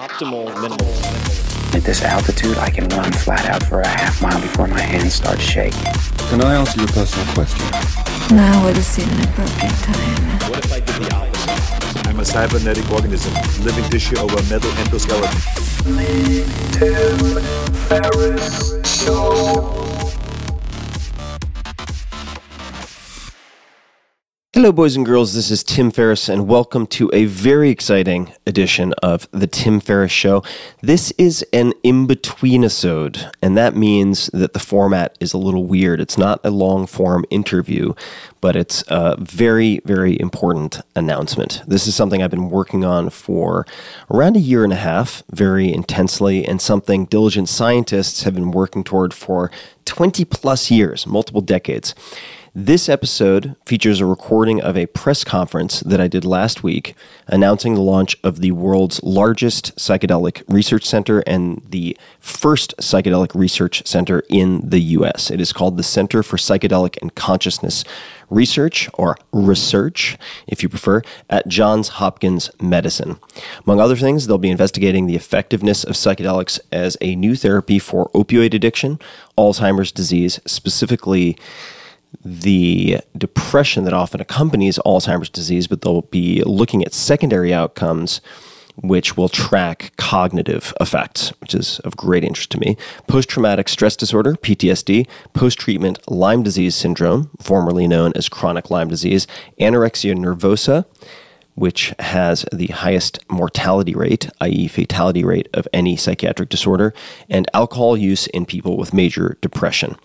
optimal minimal. At this altitude, I can run flat out for a half mile before my hands start shaking. Can I answer your personal question? Now would seem an appropriate time. What if I did the opposite? I'm a cybernetic organism, living tissue over a metal endoskeleton. Hello, boys and girls. This is Tim Ferriss, and welcome to a very exciting edition of The Tim Ferriss Show. This is an in between episode, and that means that the format is a little weird. It's not a long form interview, but it's a very, very important announcement. This is something I've been working on for around a year and a half, very intensely, and something diligent scientists have been working toward for 20 plus years, multiple decades. This episode features a recording of a press conference that I did last week announcing the launch of the world's largest psychedelic research center and the first psychedelic research center in the US. It is called the Center for Psychedelic and Consciousness Research, or research, if you prefer, at Johns Hopkins Medicine. Among other things, they'll be investigating the effectiveness of psychedelics as a new therapy for opioid addiction, Alzheimer's disease, specifically the depression that often accompanies Alzheimer's disease, but they'll be looking at secondary outcomes which will track cognitive effects, which is of great interest to me. Post traumatic stress disorder, PTSD, post treatment Lyme disease syndrome, formerly known as chronic Lyme disease, anorexia nervosa, which has the highest mortality rate, i.e., fatality rate of any psychiatric disorder, and alcohol use in people with major depression.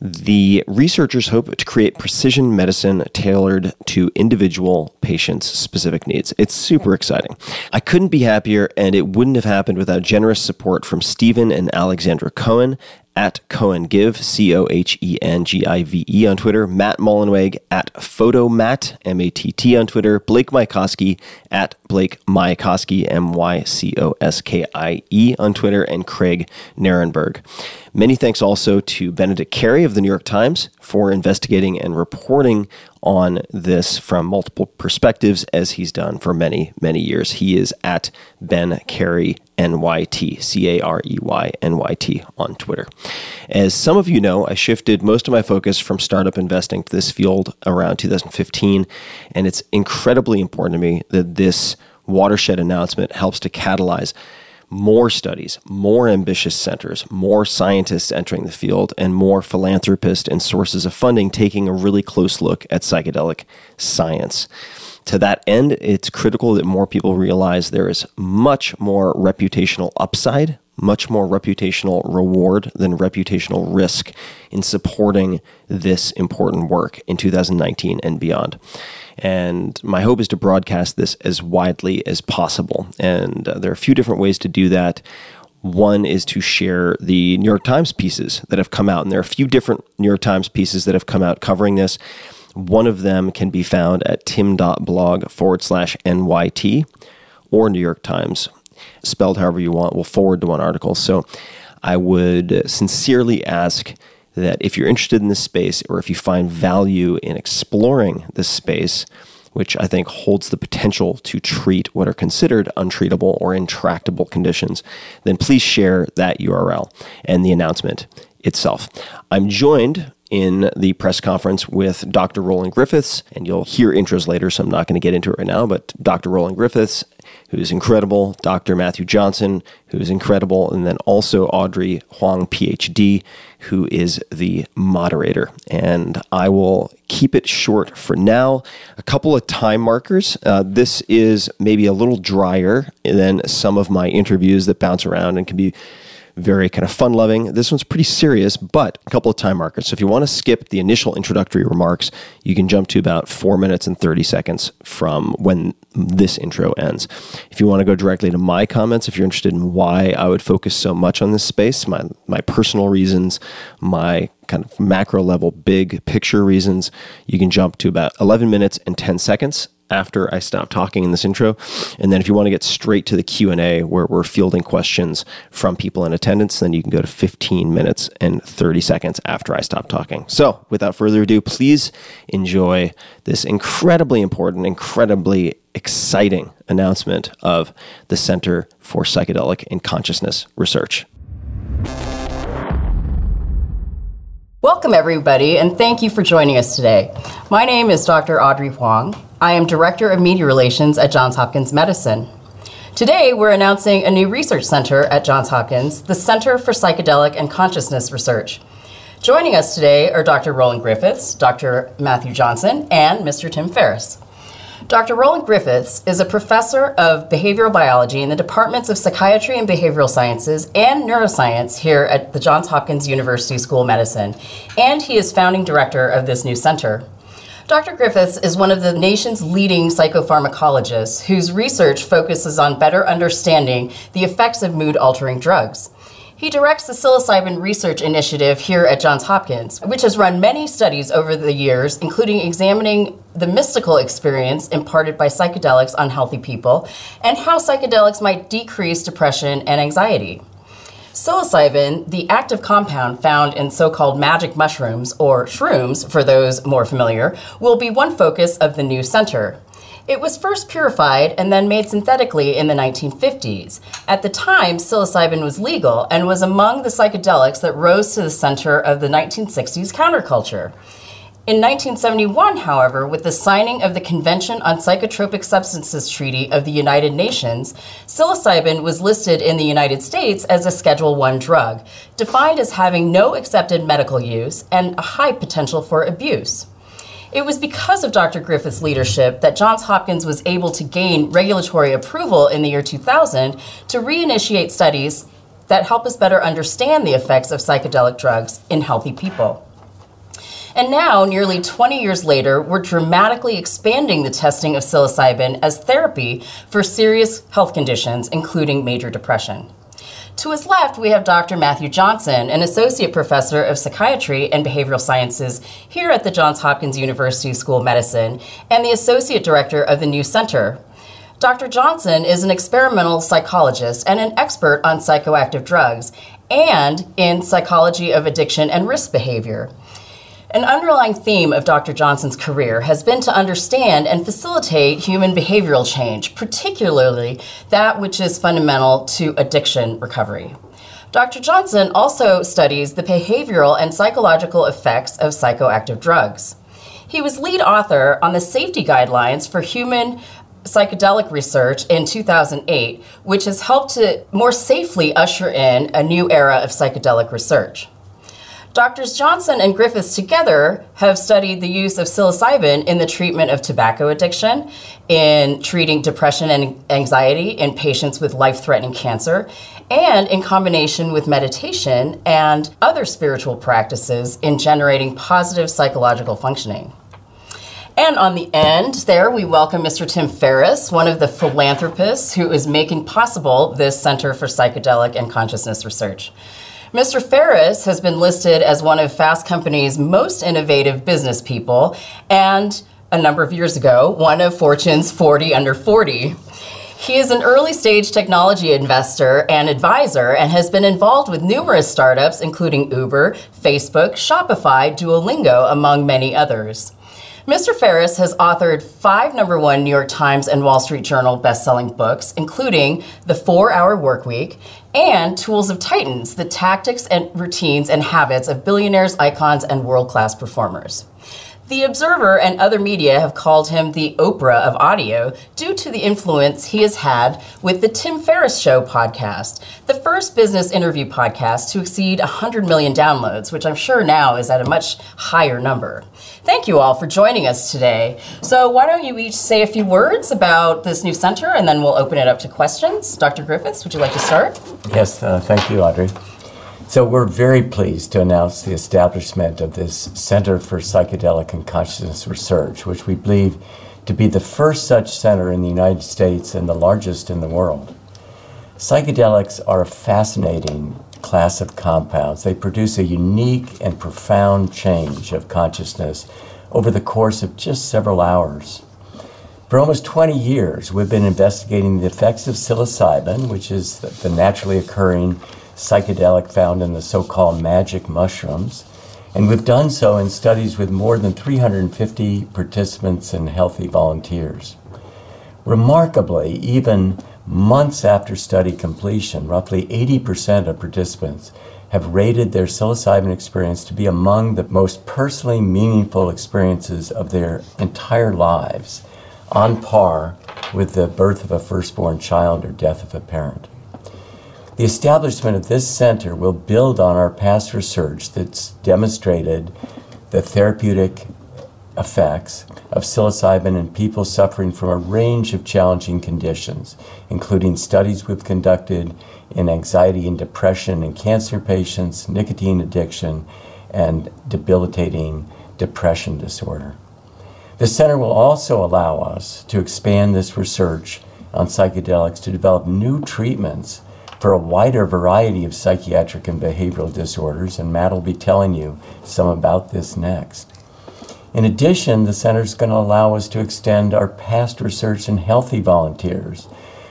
The researchers hope to create precision medicine tailored to individual patients' specific needs. It's super exciting. I couldn't be happier, and it wouldn't have happened without generous support from Stephen and Alexandra Cohen at Cohen Give, C O H E N G I V E on Twitter, Matt Mullenweg at PhotoMatt, M A T T on Twitter, Blake Mycoskie at Blake Mycoskie, M Y C O S K I E on Twitter, and Craig Nerenberg. Many thanks also to Benedict Carey of the New York Times for investigating and reporting on this from multiple perspectives, as he's done for many, many years. He is at Ben Carey NYT, C A R E Y N Y T on Twitter. As some of you know, I shifted most of my focus from startup investing to this field around 2015, and it's incredibly important to me that this watershed announcement helps to catalyze more studies, more ambitious centers, more scientists entering the field, and more philanthropists and sources of funding taking a really close look at psychedelic science. To that end, it's critical that more people realize there is much more reputational upside, much more reputational reward than reputational risk in supporting this important work in 2019 and beyond. And my hope is to broadcast this as widely as possible. And uh, there are a few different ways to do that. One is to share the New York Times pieces that have come out. And there are a few different New York Times pieces that have come out covering this. One of them can be found at tim.blog forward slash NYT or New York Times, spelled however you want. We'll forward to one article. So I would sincerely ask that if you're interested in this space or if you find value in exploring this space, which I think holds the potential to treat what are considered untreatable or intractable conditions, then please share that URL and the announcement itself. I'm joined in the press conference with Dr. Roland Griffiths, and you'll hear intros later, so I'm not going to get into it right now. But Dr. Roland Griffiths, who's incredible, Dr. Matthew Johnson, who's incredible, and then also Audrey Huang, PhD, who is the moderator. And I will keep it short for now. A couple of time markers. Uh, this is maybe a little drier than some of my interviews that bounce around and can be very kind of fun loving. This one's pretty serious, but a couple of time markers. So if you want to skip the initial introductory remarks, you can jump to about four minutes and 30 seconds from when this intro ends. If you want to go directly to my comments, if you're interested in why I would focus so much on this space, my, my personal reasons, my kind of macro level, big picture reasons, you can jump to about 11 minutes and 10 seconds after I stop talking in this intro. And then if you want to get straight to the Q&A where we're fielding questions from people in attendance, then you can go to 15 minutes and 30 seconds after I stop talking. So without further ado, please enjoy this incredibly important, incredibly exciting announcement of the Center for Psychedelic and Consciousness Research. Welcome, everybody, and thank you for joining us today. My name is Dr. Audrey Huang. I am Director of Media Relations at Johns Hopkins Medicine. Today, we're announcing a new research center at Johns Hopkins, the Center for Psychedelic and Consciousness Research. Joining us today are Dr. Roland Griffiths, Dr. Matthew Johnson, and Mr. Tim Ferriss. Dr. Roland Griffiths is a professor of behavioral biology in the departments of psychiatry and behavioral sciences and neuroscience here at the Johns Hopkins University School of Medicine, and he is founding director of this new center. Dr. Griffiths is one of the nation's leading psychopharmacologists whose research focuses on better understanding the effects of mood altering drugs. He directs the psilocybin research initiative here at Johns Hopkins, which has run many studies over the years, including examining the mystical experience imparted by psychedelics on healthy people and how psychedelics might decrease depression and anxiety. Psilocybin, the active compound found in so called magic mushrooms, or shrooms for those more familiar, will be one focus of the new center. It was first purified and then made synthetically in the 1950s. At the time, psilocybin was legal and was among the psychedelics that rose to the center of the 1960s counterculture. In 1971, however, with the signing of the Convention on Psychotropic Substances Treaty of the United Nations, psilocybin was listed in the United States as a Schedule I drug, defined as having no accepted medical use and a high potential for abuse. It was because of Dr. Griffith's leadership that Johns Hopkins was able to gain regulatory approval in the year 2000 to reinitiate studies that help us better understand the effects of psychedelic drugs in healthy people. And now, nearly 20 years later, we're dramatically expanding the testing of psilocybin as therapy for serious health conditions, including major depression. To his left, we have Dr. Matthew Johnson, an associate professor of psychiatry and behavioral sciences here at the Johns Hopkins University School of Medicine and the associate director of the new center. Dr. Johnson is an experimental psychologist and an expert on psychoactive drugs and in psychology of addiction and risk behavior. An underlying theme of Dr. Johnson's career has been to understand and facilitate human behavioral change, particularly that which is fundamental to addiction recovery. Dr. Johnson also studies the behavioral and psychological effects of psychoactive drugs. He was lead author on the safety guidelines for human psychedelic research in 2008, which has helped to more safely usher in a new era of psychedelic research. Doctors Johnson and Griffiths together have studied the use of psilocybin in the treatment of tobacco addiction, in treating depression and anxiety in patients with life threatening cancer, and in combination with meditation and other spiritual practices in generating positive psychological functioning. And on the end there, we welcome Mr. Tim Ferriss, one of the philanthropists who is making possible this Center for Psychedelic and Consciousness Research. Mr. Ferriss has been listed as one of Fast Company's most innovative business people and a number of years ago, one of Fortune's 40 under 40. He is an early stage technology investor and advisor and has been involved with numerous startups, including Uber, Facebook, Shopify, Duolingo, among many others. Mr. Ferriss has authored five number one New York Times and Wall Street Journal best-selling books, including The Four Hour Workweek and Tools of Titans, the tactics and routines and habits of billionaires, icons, and world-class performers. The Observer and other media have called him the Oprah of audio due to the influence he has had with the Tim Ferriss Show podcast, the first business interview podcast to exceed 100 million downloads, which I'm sure now is at a much higher number. Thank you all for joining us today. So, why don't you each say a few words about this new center and then we'll open it up to questions. Dr. Griffiths, would you like to start? Yes, uh, thank you, Audrey. So we're very pleased to announce the establishment of this Center for Psychedelic and Consciousness Research, which we believe to be the first such center in the United States and the largest in the world. Psychedelics are a fascinating class of compounds. They produce a unique and profound change of consciousness over the course of just several hours. For almost 20 years, we've been investigating the effects of psilocybin, which is the, naturally occurring psychedelic found in the so called magic mushrooms. And we've done so in studies with more than 350 participants and healthy volunteers. Remarkably, even months after study completion, roughly 80% of participants have rated their psilocybin experience to be among the most personally meaningful experiences of their entire lives on par with the birth of a firstborn child or death of a parent. The establishment of this center will build on our past research that's demonstrated the therapeutic effects of psilocybin in people suffering from a range of challenging conditions, including studies we've conducted in anxiety and depression in cancer patients, nicotine addiction, and debilitating depression disorder. The center will also allow us to expand this research on psychedelics to develop new treatments for a wider variety of psychiatric and behavioral disorders, and Matt will be telling you some about this next. In addition, the center is going to allow us to extend our past research in healthy volunteers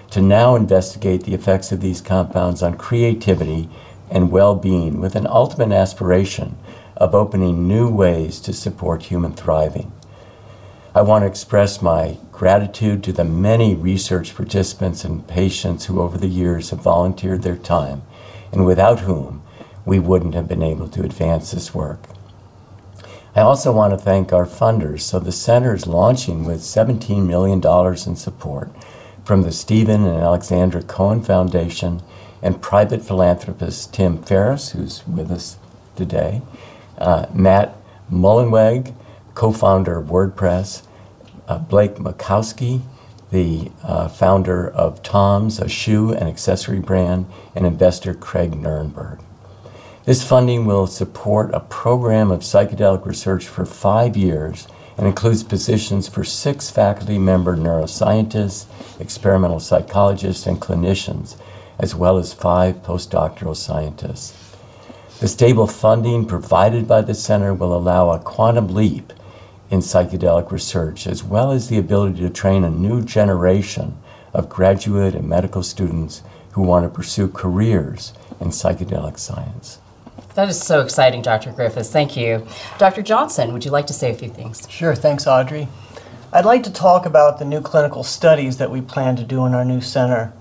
to now investigate the effects of these compounds on creativity and well being with an ultimate aspiration of opening new ways to support human thriving. I want to express my gratitude to the many research participants and patients who over the years have volunteered their time and without whom we wouldn't have been able to advance this work. I also want to thank our funders. So the center is launching with $17 million in support from the Stephen and Alexandra Cohen Foundation and private philanthropist Tim Ferriss, who's with us today, uh, Matt Mullenweg, co-founder of WordPress, uh, Blake Mycoskie, the uh, founder of Tom's, a shoe and accessory brand, and investor Craig Nerenberg. This funding will support a program of psychedelic research for five years and includes positions for six faculty member neuroscientists, experimental psychologists, and clinicians, as well as five postdoctoral scientists. The stable funding provided by the center will allow a quantum leap in psychedelic research, as well as the ability to train a new generation of graduate and medical students who want to pursue careers in psychedelic science. That is so exciting, Dr. Griffiths. Thank you. Dr. Johnson, would you like to say a few things? Sure, thanks, Audrey. I'd like to talk about the new clinical studies that we plan to do in our new center.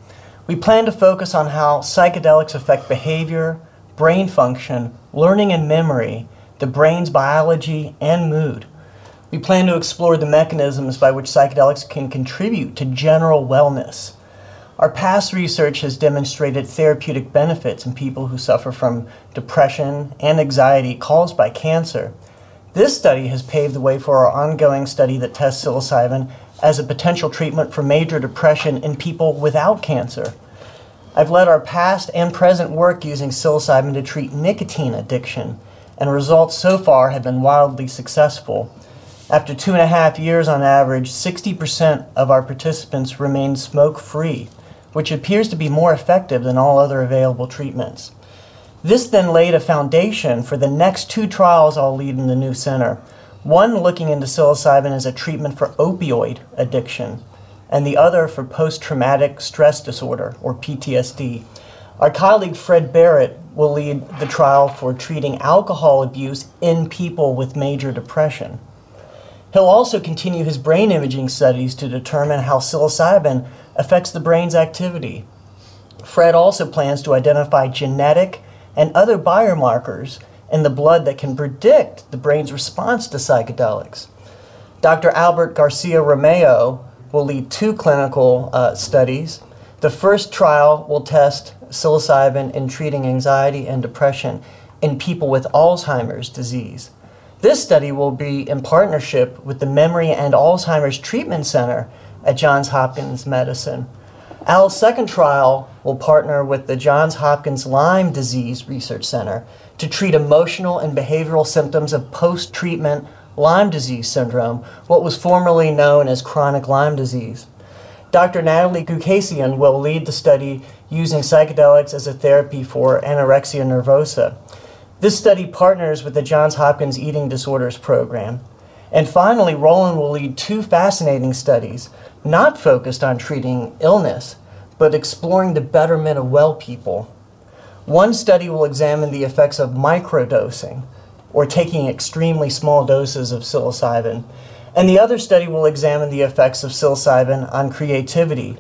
We plan to focus on how psychedelics affect behavior, brain function, learning and memory, the brain's biology, and mood. We plan to explore the mechanisms by which psychedelics can contribute to general wellness. Our past research has demonstrated therapeutic benefits in people who suffer from depression and anxiety caused by cancer. This study has paved the way for our ongoing study that tests psilocybin as a potential treatment for major depression in people without cancer. I've led our past and present work using psilocybin to treat nicotine addiction, and results so far have been wildly successful. After two and a half years on average, 60% of our participants remained smoke free, which appears to be more effective than all other available treatments. This then laid a foundation for the next two trials I'll lead in the new center. One looking into psilocybin as a treatment for opioid addiction, and the other for post traumatic stress disorder, or PTSD. Our colleague Fred Barrett will lead the trial for treating alcohol abuse in people with major depression. He'll also continue his brain imaging studies to determine how psilocybin affects the brain's activity. Fred also plans to identify genetic and other biomarkers in the blood that can predict the brain's response to psychedelics. Dr. Albert Garcia Romeu will lead two clinical uh, studies. The first trial will test psilocybin in treating anxiety and depression in people with Alzheimer's disease. This study will be in partnership with the Memory and Alzheimer's Treatment Center at Johns Hopkins Medicine. Al's second trial will partner with the Johns Hopkins Lyme Disease Research Center to treat emotional and behavioral symptoms of post treatment Lyme disease syndrome, what was formerly known as chronic Lyme disease. Dr. Natalie Gukasyan will lead the study using psychedelics as a therapy for anorexia nervosa. This study partners with the Johns Hopkins Eating Disorders Program. And finally, Roland will lead two fascinating studies not focused on treating illness, but exploring the betterment of well people. One study will examine the effects of microdosing, or taking extremely small doses of psilocybin, and the other study will examine the effects of psilocybin on creativity.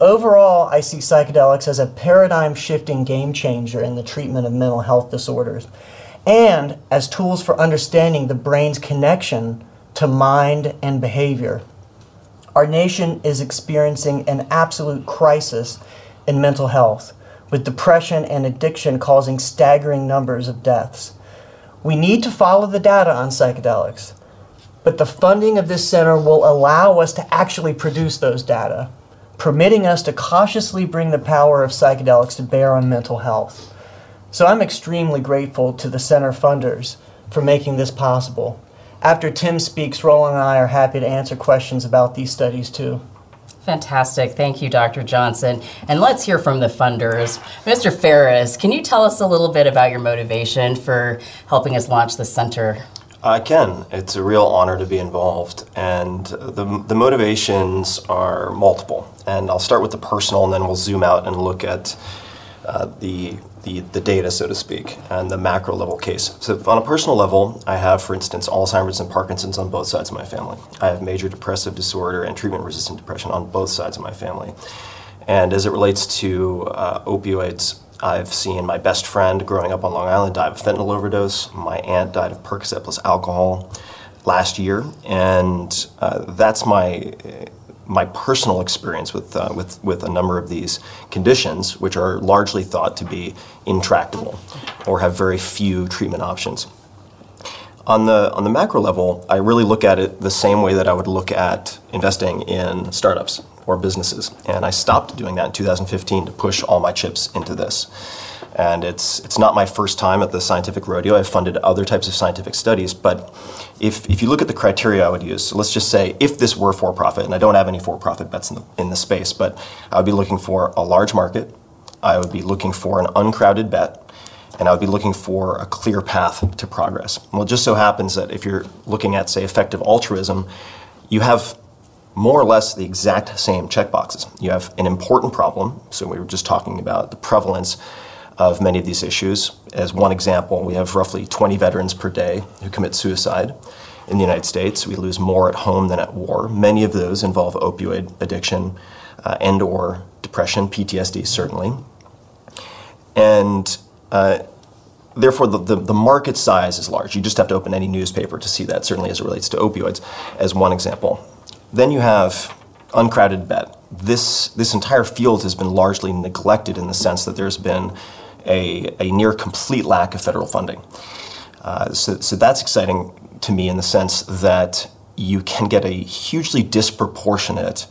Overall, I see psychedelics as a paradigm shifting game changer in the treatment of mental health disorders and as tools for understanding the brain's connection to mind and behavior. Our nation is experiencing an absolute crisis in mental health, with depression and addiction causing staggering numbers of deaths. We need to follow the data on psychedelics, but the funding of this center will allow us to actually produce those data, permitting us to cautiously bring the power of psychedelics to bear on mental health. So I'm extremely grateful to the center funders for making this possible. After Tim speaks, Roland and I are happy to answer questions about these studies too. Fantastic. Thank you, Dr. Johnson. And let's hear from the funders. Mr. Ferriss, can you tell us a little bit about your motivation for helping us launch the center? I can. It's a real honor to be involved. And the, the motivations are multiple. And I'll start with the personal, and then we'll zoom out and look at uh, the the, the data, so to speak, and the macro level case. So, on a personal level, I have, for instance, Alzheimer's and Parkinson's on both sides of my family. I have major depressive disorder and treatment resistant depression on both sides of my family. And as it relates to uh, opioids, I've seen my best friend growing up on Long Island die of a fentanyl overdose. My aunt died of Percocet plus alcohol last year, and uh, that's my my personal experience with, uh, with, with a number of these conditions, which are largely thought to be intractable or have very few treatment options. On the, on the macro level, I really look at it the same way that I would look at investing in startups or businesses. And I stopped doing that in 2015 to push all my chips into this. And it's, it's not my first time at the scientific rodeo. I've funded other types of scientific studies, but if, if you look at the criteria I would use, so let's just say if this were for profit, and I don't have any for profit bets in the, in the space, but I would be looking for a large market, I would be looking for an uncrowded bet, and I would be looking for a clear path to progress. Well, it just so happens that if you're looking at, say, effective altruism, you have more or less the exact same checkboxes. You have an important problem, so we were just talking about the prevalence of many of these issues. As one example, we have roughly 20 veterans per day who commit suicide in the United States. We lose more at home than at war. Many of those involve opioid addiction uh, and or depression, PTSD certainly. And uh, therefore, the, the, the, market size is large. You just have to open any newspaper to see that, certainly as it relates to opioids, as one example. Then you have uncrowded bet. This, this entire field has been largely neglected in the sense that there's been a, a near complete lack of federal funding. Uh, so, so that's exciting to me in the sense that you can get a hugely disproportionate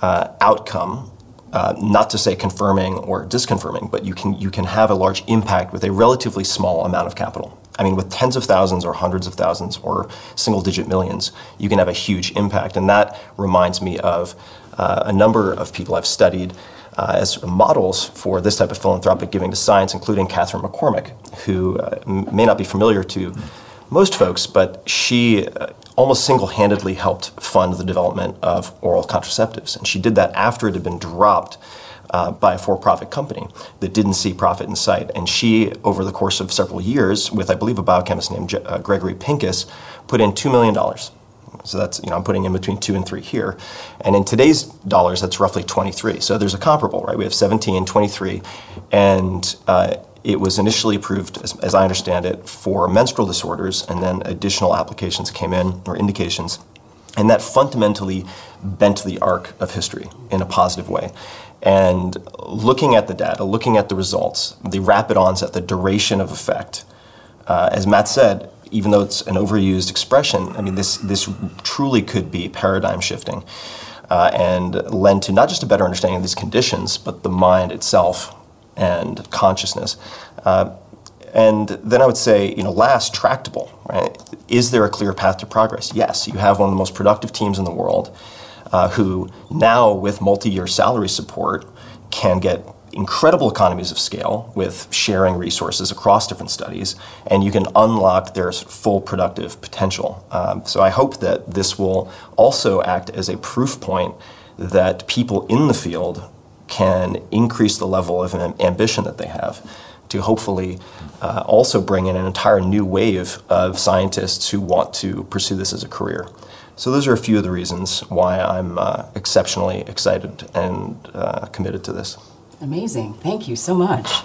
uh, outcome. Uh, not to say confirming or disconfirming, but you can you can have a large impact with a relatively small amount of capital. I mean, with tens of thousands or hundreds of thousands or single digit millions, you can have a huge impact. And that reminds me of uh, a number of people I've studied uh, as models for this type of philanthropic giving to science, including Katharine McCormick, who uh, may not be familiar to most folks, but she uh, almost single handedly helped fund the development of oral contraceptives. And she did that after it had been dropped. Uh, by a for-profit company that didn't see profit in sight, and she, over the course of several years, with I believe a biochemist named uh, Gregory Pincus, put in two million dollars so that's, you know, I'm putting in between two and three here. And in today's dollars, that's roughly 23. So there's a comparable, right? We have 17, 23. And uh, it was initially approved, as, as, I understand it, for menstrual disorders, and then additional applications came in, or indications. And that fundamentally bent the arc of history in a positive way. And looking at the data, looking at the results, the rapid onset, the duration of effect, uh, as Matt said, even though it's an overused expression, I mean, this, this truly could be paradigm shifting uh, and lend to not just a better understanding of these conditions, but the mind itself and consciousness. Uh, and then I would say, you know, last, tractable, right? Is there a clear path to progress? Yes, you have one of the most productive teams in the world uh, who now, with multi year salary support, can get incredible economies of scale with sharing resources across different studies, and you can unlock their full productive potential. Um, so I hope that this will also act as a proof point that people in the field can increase the level of ambition that they have to hopefully uh, also bring in an entire new wave of scientists who want to pursue this as a career. So those are a few of the reasons why I'm uh, exceptionally excited and uh, committed to this. Amazing. Thank you so much.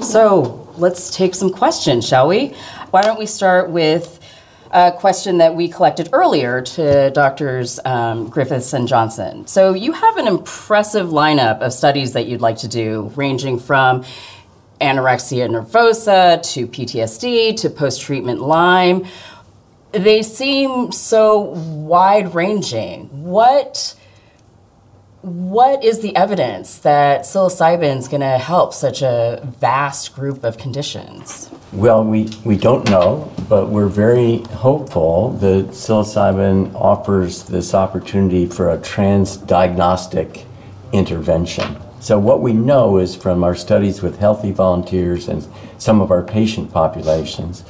So let's take some questions, shall we? Why don't we start with a question that we collected earlier to doctors um, Griffiths and Johnson. So you have an impressive lineup of studies that you'd like to do, ranging from anorexia nervosa to PTSD to post treatment Lyme. They seem so wide ranging. What what is the evidence that psilocybin is going to help such a vast group of conditions? Well, we, we don't know, but we're very hopeful that psilocybin offers this opportunity for a transdiagnostic intervention. So, what we know is from our studies with healthy volunteers and some of our patient populations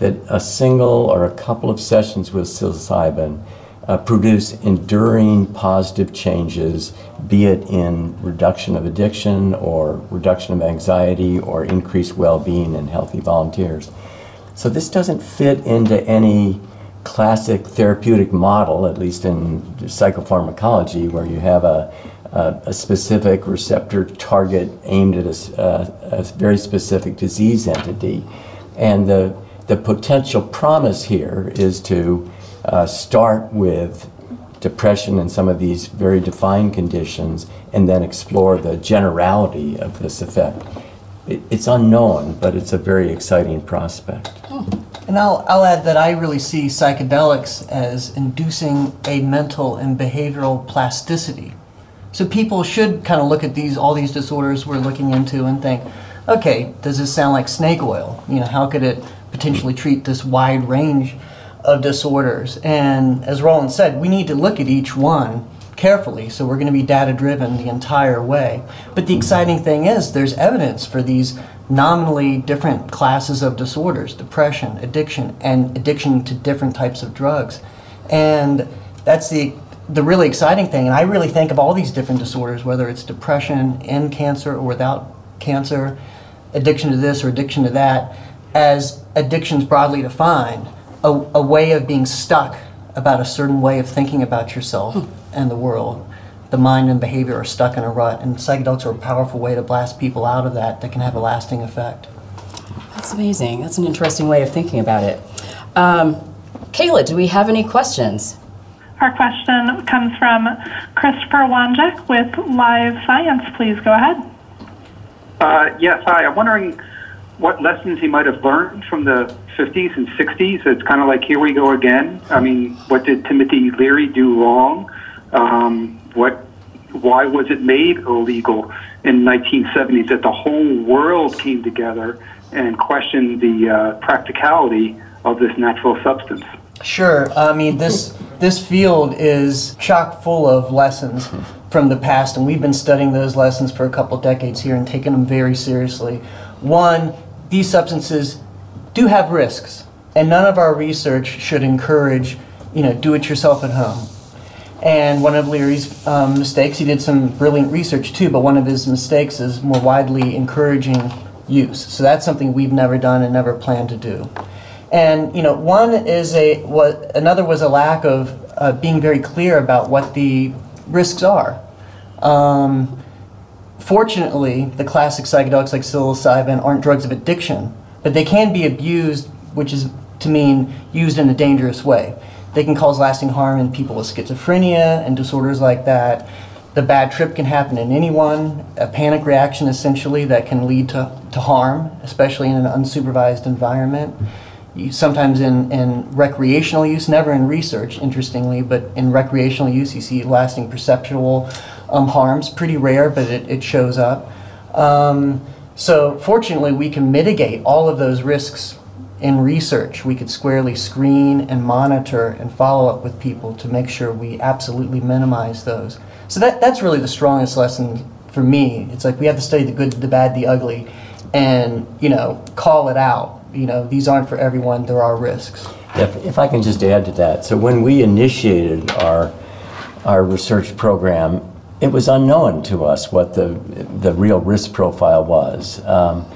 that a single or a couple of sessions with psilocybin uh, produce enduring positive changes, be it in reduction of addiction or reduction of anxiety or increased well being in healthy volunteers. So, this doesn't fit into any classic therapeutic model, at least in psychopharmacology, where you have a uh, a specific receptor target aimed at a, uh, a, very specific disease entity. And the, the potential promise here is to uh, start with depression and some of these very defined conditions and then explore the generality of this effect. It, it's unknown, but it's a very exciting prospect. And I'll, I'll add that I really see psychedelics as inducing a mental and behavioral plasticity so people should kind of look at these all these disorders we're looking into and think, okay, does this sound like snake oil? You know, how could it potentially treat this wide range of disorders? And as Roland said, we need to look at each one carefully. So we're going to be data driven the entire way. But the exciting thing is there's evidence for these nominally different classes of disorders, depression, addiction, and addiction to different types of drugs. And that's the the really exciting thing, and I really think of all these different disorders, whether it's depression in cancer or without cancer, addiction to this or addiction to that, as addictions broadly defined, a, a way of being stuck about a certain way of thinking about yourself hmm. and the world. The mind and behavior are stuck in a rut, and psychedelics are a powerful way to blast people out of that that can have a lasting effect. That's amazing. That's an interesting way of thinking about it. Um, Kayla, do we have any questions? Our question comes from Christopher Wanjek with Live Science. Please go ahead. Uh, yes, hi. I'm wondering what lessons he might have learned from the 50s and 60s. It's kind of like here we go again. I mean, what did Timothy Leary do wrong? Um, what, why was it made illegal in 1970s that the whole world came together and questioned the uh, practicality of this natural substance? Sure. I mean, this this field is chock full of lessons from the past, and we've been studying those lessons for a couple decades here and taking them very seriously. One, these substances do have risks, and none of our research should encourage, you know, do it yourself at home. And one of Leary's um, mistakes, he did some brilliant research too, but one of his mistakes is more widely encouraging use. So that's something we've never done and never plan to do. And you know, one is a what another was a lack of uh, being very clear about what the risks are. Um, fortunately, the classic psychedelics like psilocybin aren't drugs of addiction, but they can be abused, which is to mean used in a dangerous way. They can cause lasting harm in people with schizophrenia and disorders like that. The bad trip can happen in anyone, a panic reaction essentially that can lead to, to harm, especially in an unsupervised environment sometimes in, in recreational use, never in research, interestingly, but in recreational use, you see lasting perceptual um, harms. Pretty rare, but it, it shows up. Um, so, fortunately, we can mitigate all of those risks in research. We could squarely screen and monitor and follow up with people to make sure we absolutely minimize those. So, that, that's really the strongest lesson for me. It's like we have to study the good, the bad, the ugly, and you know, call it out. You know, these aren't for everyone. There are risks. If, if I can just add to that, so when we initiated our our research program, it was unknown to us what the the real risk profile was. Um,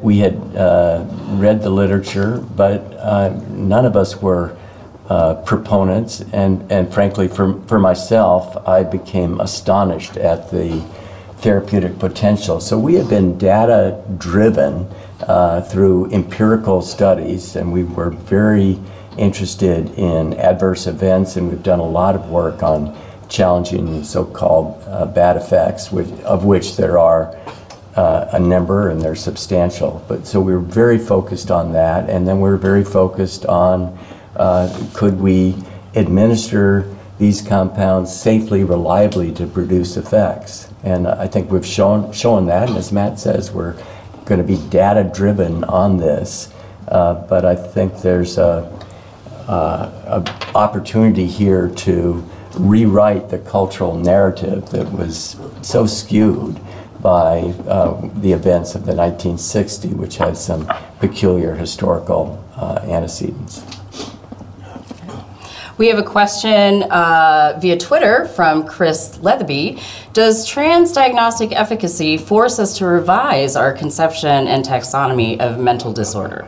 we had uh, read the literature, but uh, none of us were uh, proponents, and, and frankly, for, for myself, I became astonished at the therapeutic potential. So we have been data driven uh, through empirical studies, and we were very interested in adverse events, and we've done a lot of work on challenging so-called uh, bad effects, which, of which there are uh, a number and they're substantial. But so we were very focused on that, and then we are very focused on uh, could we administer these compounds safely, reliably to produce effects. And I think we've shown shown that, and as Matt says, we're going to be data driven on this. Uh, but I think there's a, a, a opportunity here to rewrite the cultural narrative that was so skewed by uh, the events of the 1960, which had some peculiar historical uh, antecedents. We have a question uh, via Twitter from Chris Leatherby. Does trans diagnostic efficacy force us to revise our conception and taxonomy of mental disorder?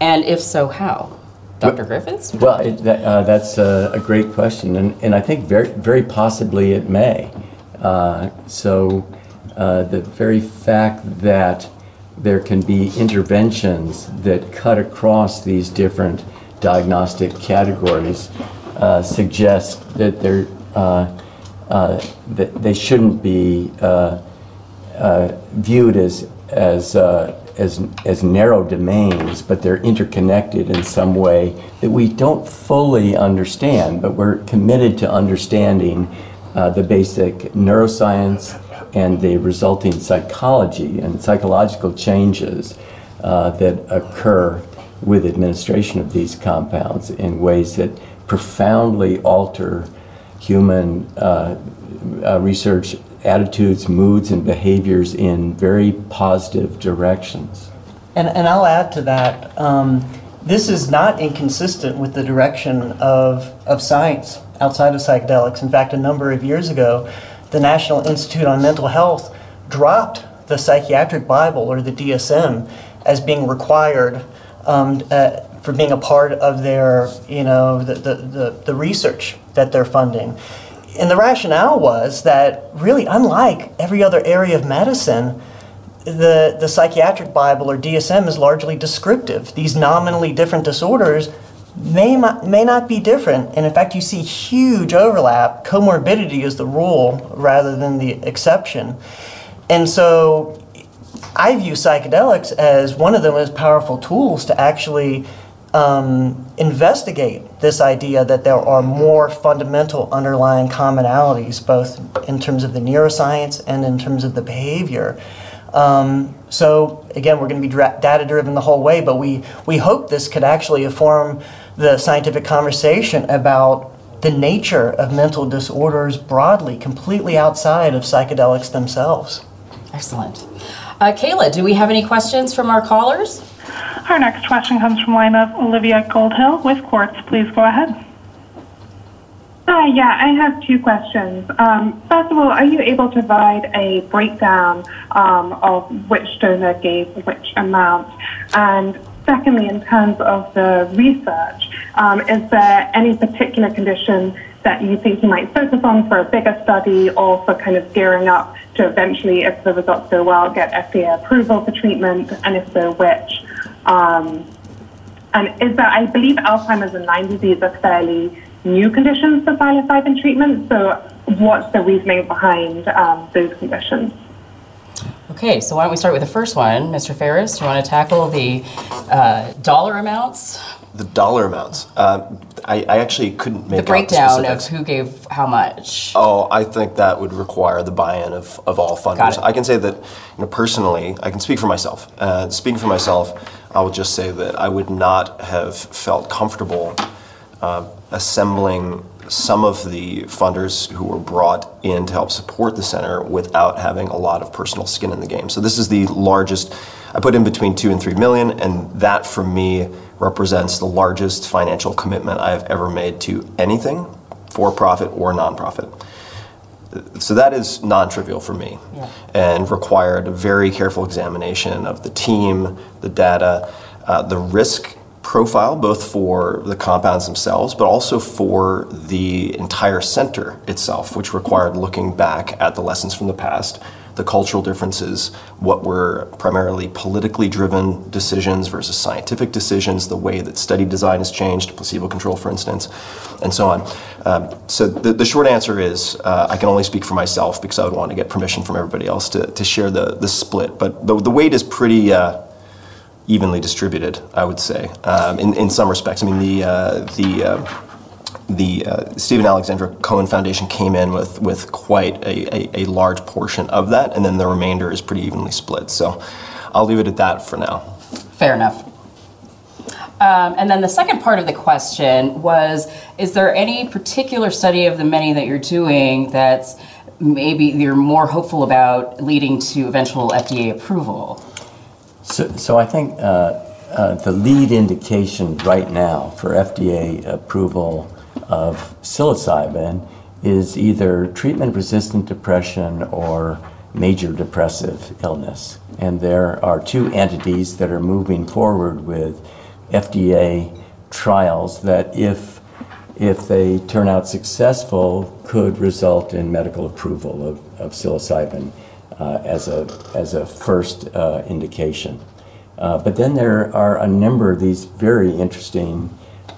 And if so, how? Dr. Griffiths? Well, it, that, uh, that's a, a, great question, and, and I think very, very possibly it may. Uh, so, uh, the very fact that there can be interventions that cut across these different diagnostic categories uh, suggest that they're uh, uh, that they shouldn't be uh, uh, viewed as as as as narrow domains, but they're interconnected in some way that we don't fully understand, but we're committed to understanding the basic neuroscience and the resulting psychology and psychological changes uh, that occur with administration of these compounds in ways that profoundly alter human uh, uh, research attitudes, moods, and behaviors in very positive directions. And, and I'll add to that. Um, this is not inconsistent with the direction of, of science outside of psychedelics. In fact, a number of years ago, the National Institute on Mental Health dropped the Psychiatric Bible or the DSM as being required um, uh, for being a part of their, you know, the, the, the, the research that they're funding. And the rationale was that really, unlike every other area of medicine, the, the psychiatric Bible or DSM is largely descriptive. These nominally different disorders may, may not be different. And in fact, you see huge overlap. Comorbidity is the rule rather than the exception. And so I view psychedelics as one of the most powerful tools to actually um, investigate this idea that there are more fundamental underlying commonalities, both in terms of the neuroscience and in terms of the behavior. Um, so again, we're going to be data driven the whole way, but we, we hope this could actually inform the scientific conversation about the nature of mental disorders broadly, completely outside of psychedelics themselves. Excellent. Uh, Kayla, do we have any questions from our callers? Our next question comes from line of Olivia Goldhill with Quartz. Please go ahead. Hi, yeah, I have two questions. Um, first of all, are you able to provide a breakdown um, of which donor gave which amount? And secondly, in terms of the research, um, is there any particular condition that you think you might focus on for a bigger study or for kind of gearing up to eventually, if the results go well, get FDA approval for treatment, and if so, which? Um, and is that, I believe Alzheimer's and Lyme disease are fairly new conditions for psilocybin treatment, so what's the reasoning behind um, those conditions? Okay, so why don't we start with the first one? Mr. Ferriss, you want to tackle the uh, dollar amounts? The dollar amounts. Uh, I, I, actually couldn't make the breakdown of who gave how much. Oh, I think that would require the buy-in of, of all funders. I can say that, you know, personally, I can speak for myself. Uh, speaking for myself, I will just say that I would not have felt comfortable uh, assembling some of the funders who were brought in to help support the center without having a lot of personal skin in the game. So this is the largest. I put in between two and three million, and that for me represents the largest financial commitment I have ever made to anything, for profit or nonprofit. So that is non trivial for me Yeah. and required a very careful examination of the team, the data, uh, the risk profile, both for the compounds themselves, but also for the entire center itself, which required looking back at the lessons from the past, the cultural differences, what were primarily politically driven decisions versus scientific decisions, the way that study design has changed, placebo control, for instance, and so on. Um, so the, the short answer is uh, I can only speak for myself because I would want to get permission from everybody else to, to share the, the split. But the, the weight is pretty uh, evenly distributed, I would say, um, in, in some respects. I mean, the, uh, the, uh, the uh, Steven Alexandra Cohen Foundation came in with, with quite a, a, a large portion of that, and then the remainder is pretty evenly split. So I'll leave it at that for now. Fair enough. Um, and then the second part of the question was Is there any particular study of the many that you're doing that's maybe you're more hopeful about leading to eventual FDA approval? So, so I think uh, uh, the lead indication right now for FDA approval of psilocybin is either treatment-resistant depression or major depressive illness. And there are two entities that are moving forward with FDA trials that, if if they turn out successful, could result in medical approval of, of psilocybin uh, as a as a first uh, indication. Uh, but then there are a number of these very interesting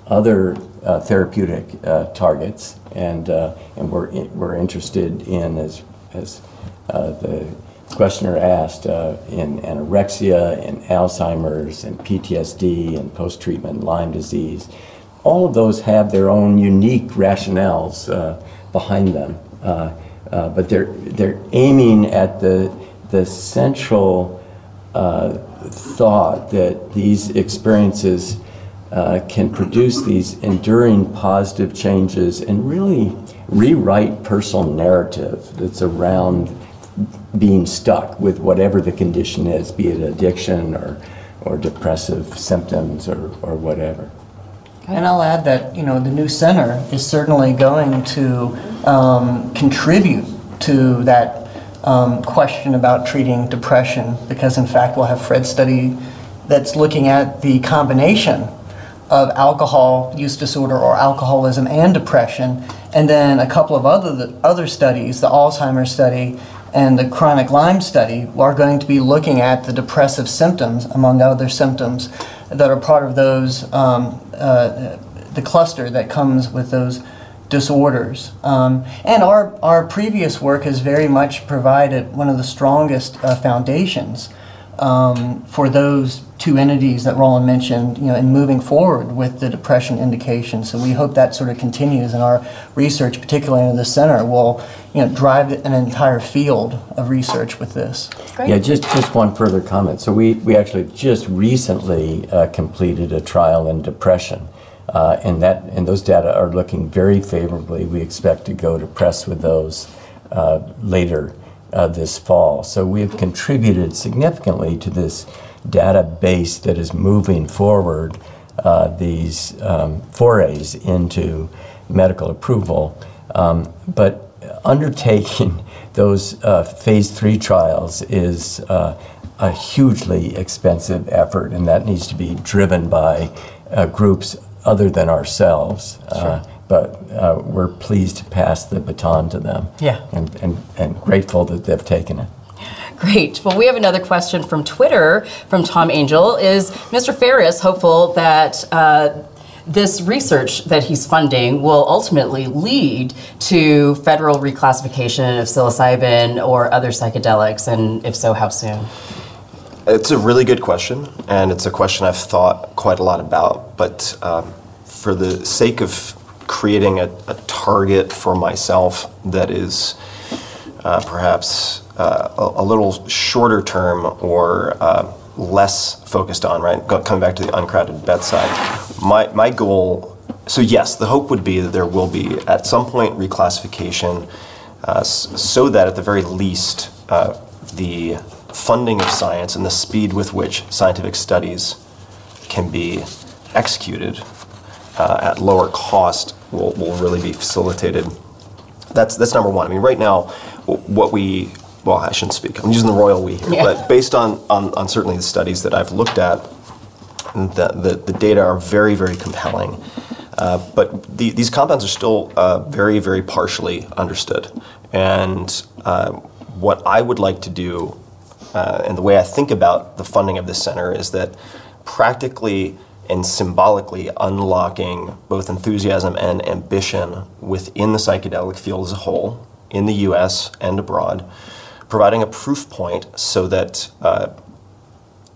other uh, therapeutic uh, targets, and uh, and we're we're interested in as as uh, the questioner asked uh, in anorexia, in Alzheimer's, and PTSD, and post-treatment Lyme disease. All of those have their own unique rationales uh, behind them, but they're they're aiming at the the central thought that these experiences uh, can produce these enduring positive changes and really rewrite personal narrative that's around being stuck with whatever the condition is, be it addiction or, or depressive symptoms or, or whatever. And I'll add that you know the new center is certainly going to um, contribute to that um, question about treating depression because in fact we'll have Fred study that's looking at the combination of alcohol use disorder or alcoholism and depression, and then a couple of other other studies, the Alzheimer's study and the chronic Lyme study, are going to be looking at the depressive symptoms among other symptoms that are part of those um, uh, the cluster that comes with those disorders. Um, and our, our previous work has very much provided one of the strongest uh, foundations um, for those two entities that Roland mentioned, you know, in moving forward with the depression indication. So we hope that sort of continues, and our research, particularly in the center, will, you know, drive an entire field of research with this. Yeah, just, just one further comment. So we, we actually just recently uh, completed a trial in depression. Uh, and that and those data are looking very favorably. We expect to go to press with those uh, later uh, this fall. So we have contributed significantly to this database that is moving forward uh, these um, forays into medical approval. Um, but undertaking those uh, phase three trials is uh, a hugely expensive effort, and that needs to be driven by uh, groups other than ourselves. Uh, but uh, we're pleased to pass the baton to them. Yeah. And, and, and grateful that they've taken it. Great. Well, we have another question from Twitter from Tom Angel. Is Mr. Ferriss hopeful that uh, this research that he's funding will ultimately lead to federal reclassification of psilocybin or other psychedelics? And if so, how soon? It's a really good question, and it's a question I've thought quite a lot about. But um, for the sake of creating a, a target for myself that is uh, perhaps uh, a, a little shorter term or uh, less focused on, right? Go, coming back to the uncrowded bedside, my, my goal so yes, the hope would be that there will be at some point reclassification, uh, so that at the very least uh, the funding of science and the speed with which scientific studies can be executed uh, at lower cost will, will really be facilitated. That's that's number one. I mean, right now, what we well, I shouldn't speak. I'm using the royal we here, Yeah. but based on, on on certainly the studies that I've looked at, the the, the data are very very compelling. Uh, but the, these compounds are still uh, very very partially understood, and uh, what I would like to do uh, and the way I think about the funding of this center is that practically and symbolically unlocking both enthusiasm and ambition within the psychedelic field as a whole, in the US and abroad, providing a proof point so that uh,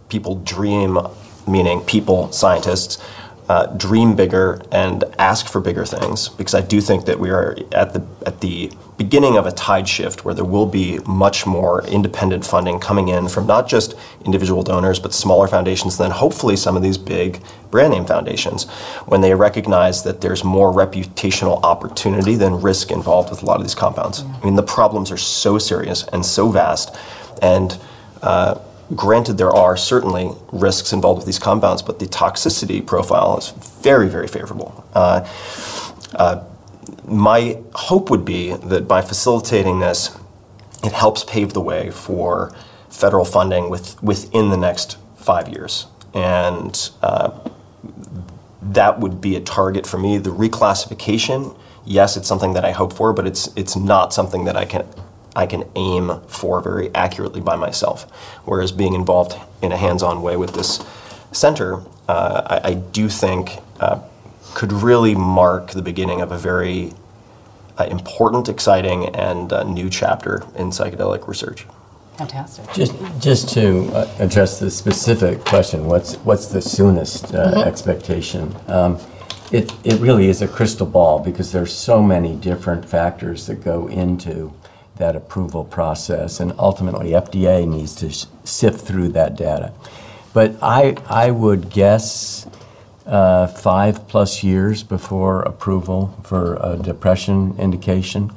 people dream, meaning people, scientists, uh, dream bigger and ask for bigger things. Because I do think that we are at the at the beginning of a tide shift where there will be much more independent funding coming in from not just individual donors but smaller foundations and then hopefully some of these big brand name foundations when they recognize that there's more reputational opportunity than risk involved with a lot of these compounds. I mean the problems are so serious and so vast and uh, Granted, there are certainly risks involved with these compounds, but the toxicity profile is very, very favorable. Uh, uh, my hope would be that by facilitating this, it helps pave the way for federal funding with, within the next five years. And uh, that would be a target for me. The reclassification, yes, it's something that I hope for, but it's, it's not something that I can I can aim for very accurately by myself. Whereas being involved in a hands-on way with this center, uh, I, I, do think uh, could really mark the beginning of a very uh, important, exciting, and uh, new chapter in psychedelic research. Fantastic. Just, just to uh, address the specific question, what's what's the soonest uh, Mhm. expectation? Um, it it really is a crystal ball because there's so many different factors that go into that approval process, and ultimately FDA needs to sh- sift through that data. But I I would guess uh, five plus years before approval for a depression indication.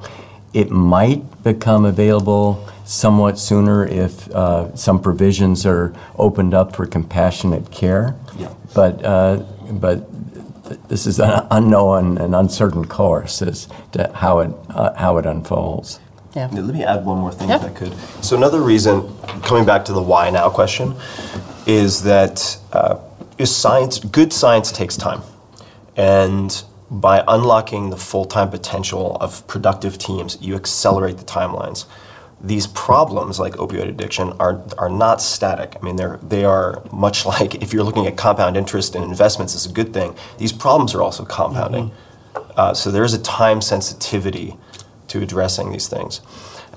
It might become available somewhat sooner if uh, some provisions are opened up for compassionate care. Yeah. But uh, but th- this is an unknown and uncertain course as to how it uh, how it unfolds. Yeah. Let me add one more thing Yeah. if I could. So another reason, coming back to the why now question, is that uh, is science good science takes time, and by unlocking the full time potential of productive teams, you accelerate the timelines. These problems, like opioid addiction, are are not static. I mean, they're they are much like if you're looking at compound interest and investments as a good thing. These problems are also compounding. Uh, so there is a time sensitivity to addressing these things.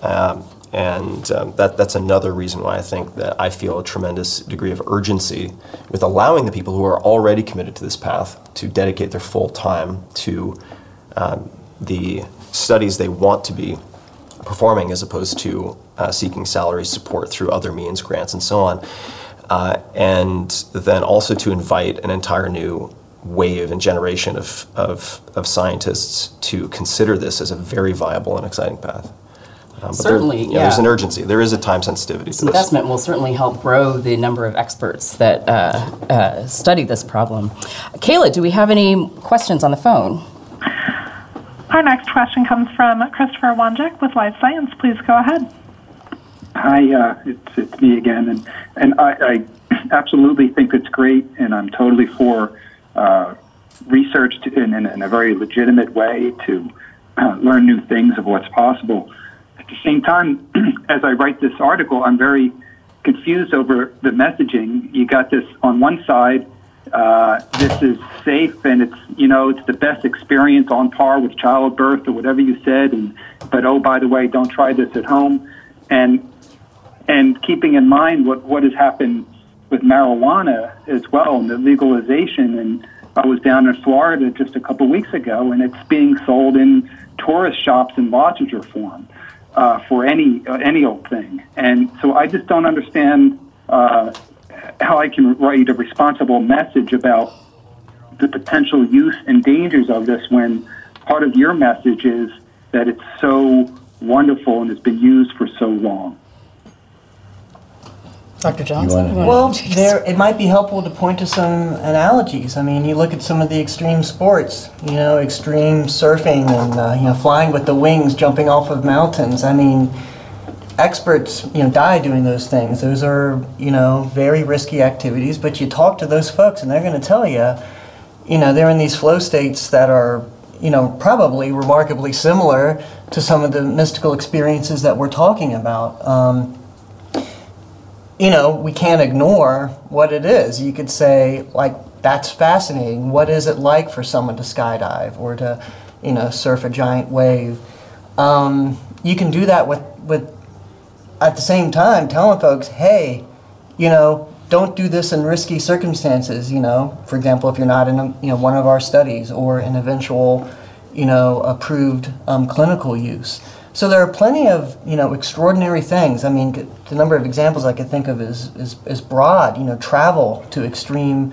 Um, and um, that, that's another reason why I think that I feel a tremendous degree of urgency with allowing the people who are already committed to this path to dedicate their full time to um, the studies they want to be performing as opposed to uh, seeking salary support through other means, grants, and so on. Uh, and then also to invite an entire new wave and generation of, of, of scientists to consider this as a very viable and exciting path. Um, but Certainly, there, There's yeah. an urgency. There is a time sensitivity This to this. investment will certainly help grow the number of experts that uh, uh, study this problem. Kayla, do we have any questions on the phone? Our next question comes from Christopher Wanjek with Live Science. Please go ahead. Hi, uh, it's, it's me again, and and I, I absolutely think it's great, and I'm totally for uh, research to, in, in, in a very legitimate way to uh, learn new things of what's possible. At the same time, as I write this article, I'm very confused over the messaging. You got this on one side, uh, this is safe and it's you know it's the best experience on par with childbirth or whatever you said, and but oh by the way, don't try this at home, and and keeping in mind what what has happened with marijuana as well and the legalization and I was down in Florida just a couple weeks ago and it's being sold in tourist shops in lodger form uh, for any uh, any old thing and so I just don't understand uh, how I can write a responsible message about the potential use and dangers of this when part of your message is that it's so wonderful and it's been used for so long? Dr. Johnson? Well, there it might be helpful to point to some analogies. I mean, you look at some of the extreme sports, you know, extreme surfing and uh, you know flying with the wings, jumping off of mountains. I mean, experts you know die doing those things. Those are you know very risky activities. But you talk to those folks, and they're going to tell you, you know, they're in these flow states that are you know probably remarkably similar to some of the mystical experiences that we're talking about. Um, you know, we can't ignore what it is. You could say, like, that's fascinating. What is it like for someone to skydive or to, you know, surf a giant wave? Um, you can do that with, with, at the same time, telling folks, hey, you know, don't do this in risky circumstances. You know, for example, if you're not in a, you know one of our studies or an eventual, you know, approved um, clinical use. So there are plenty of you know extraordinary things. I mean, the number of examples I could think of is is, is broad. You know, travel to extreme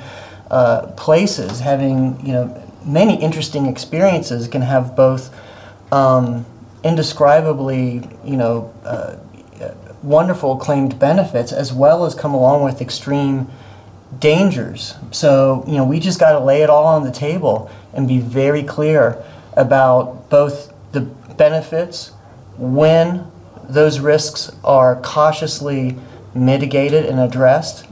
uh, places, having you know many interesting experiences can have both um, indescribably you know uh, wonderful claimed benefits as well as come along with extreme dangers. So you know we just got to lay it all on the table and be very clear about both the benefits when those risks are cautiously mitigated and addressed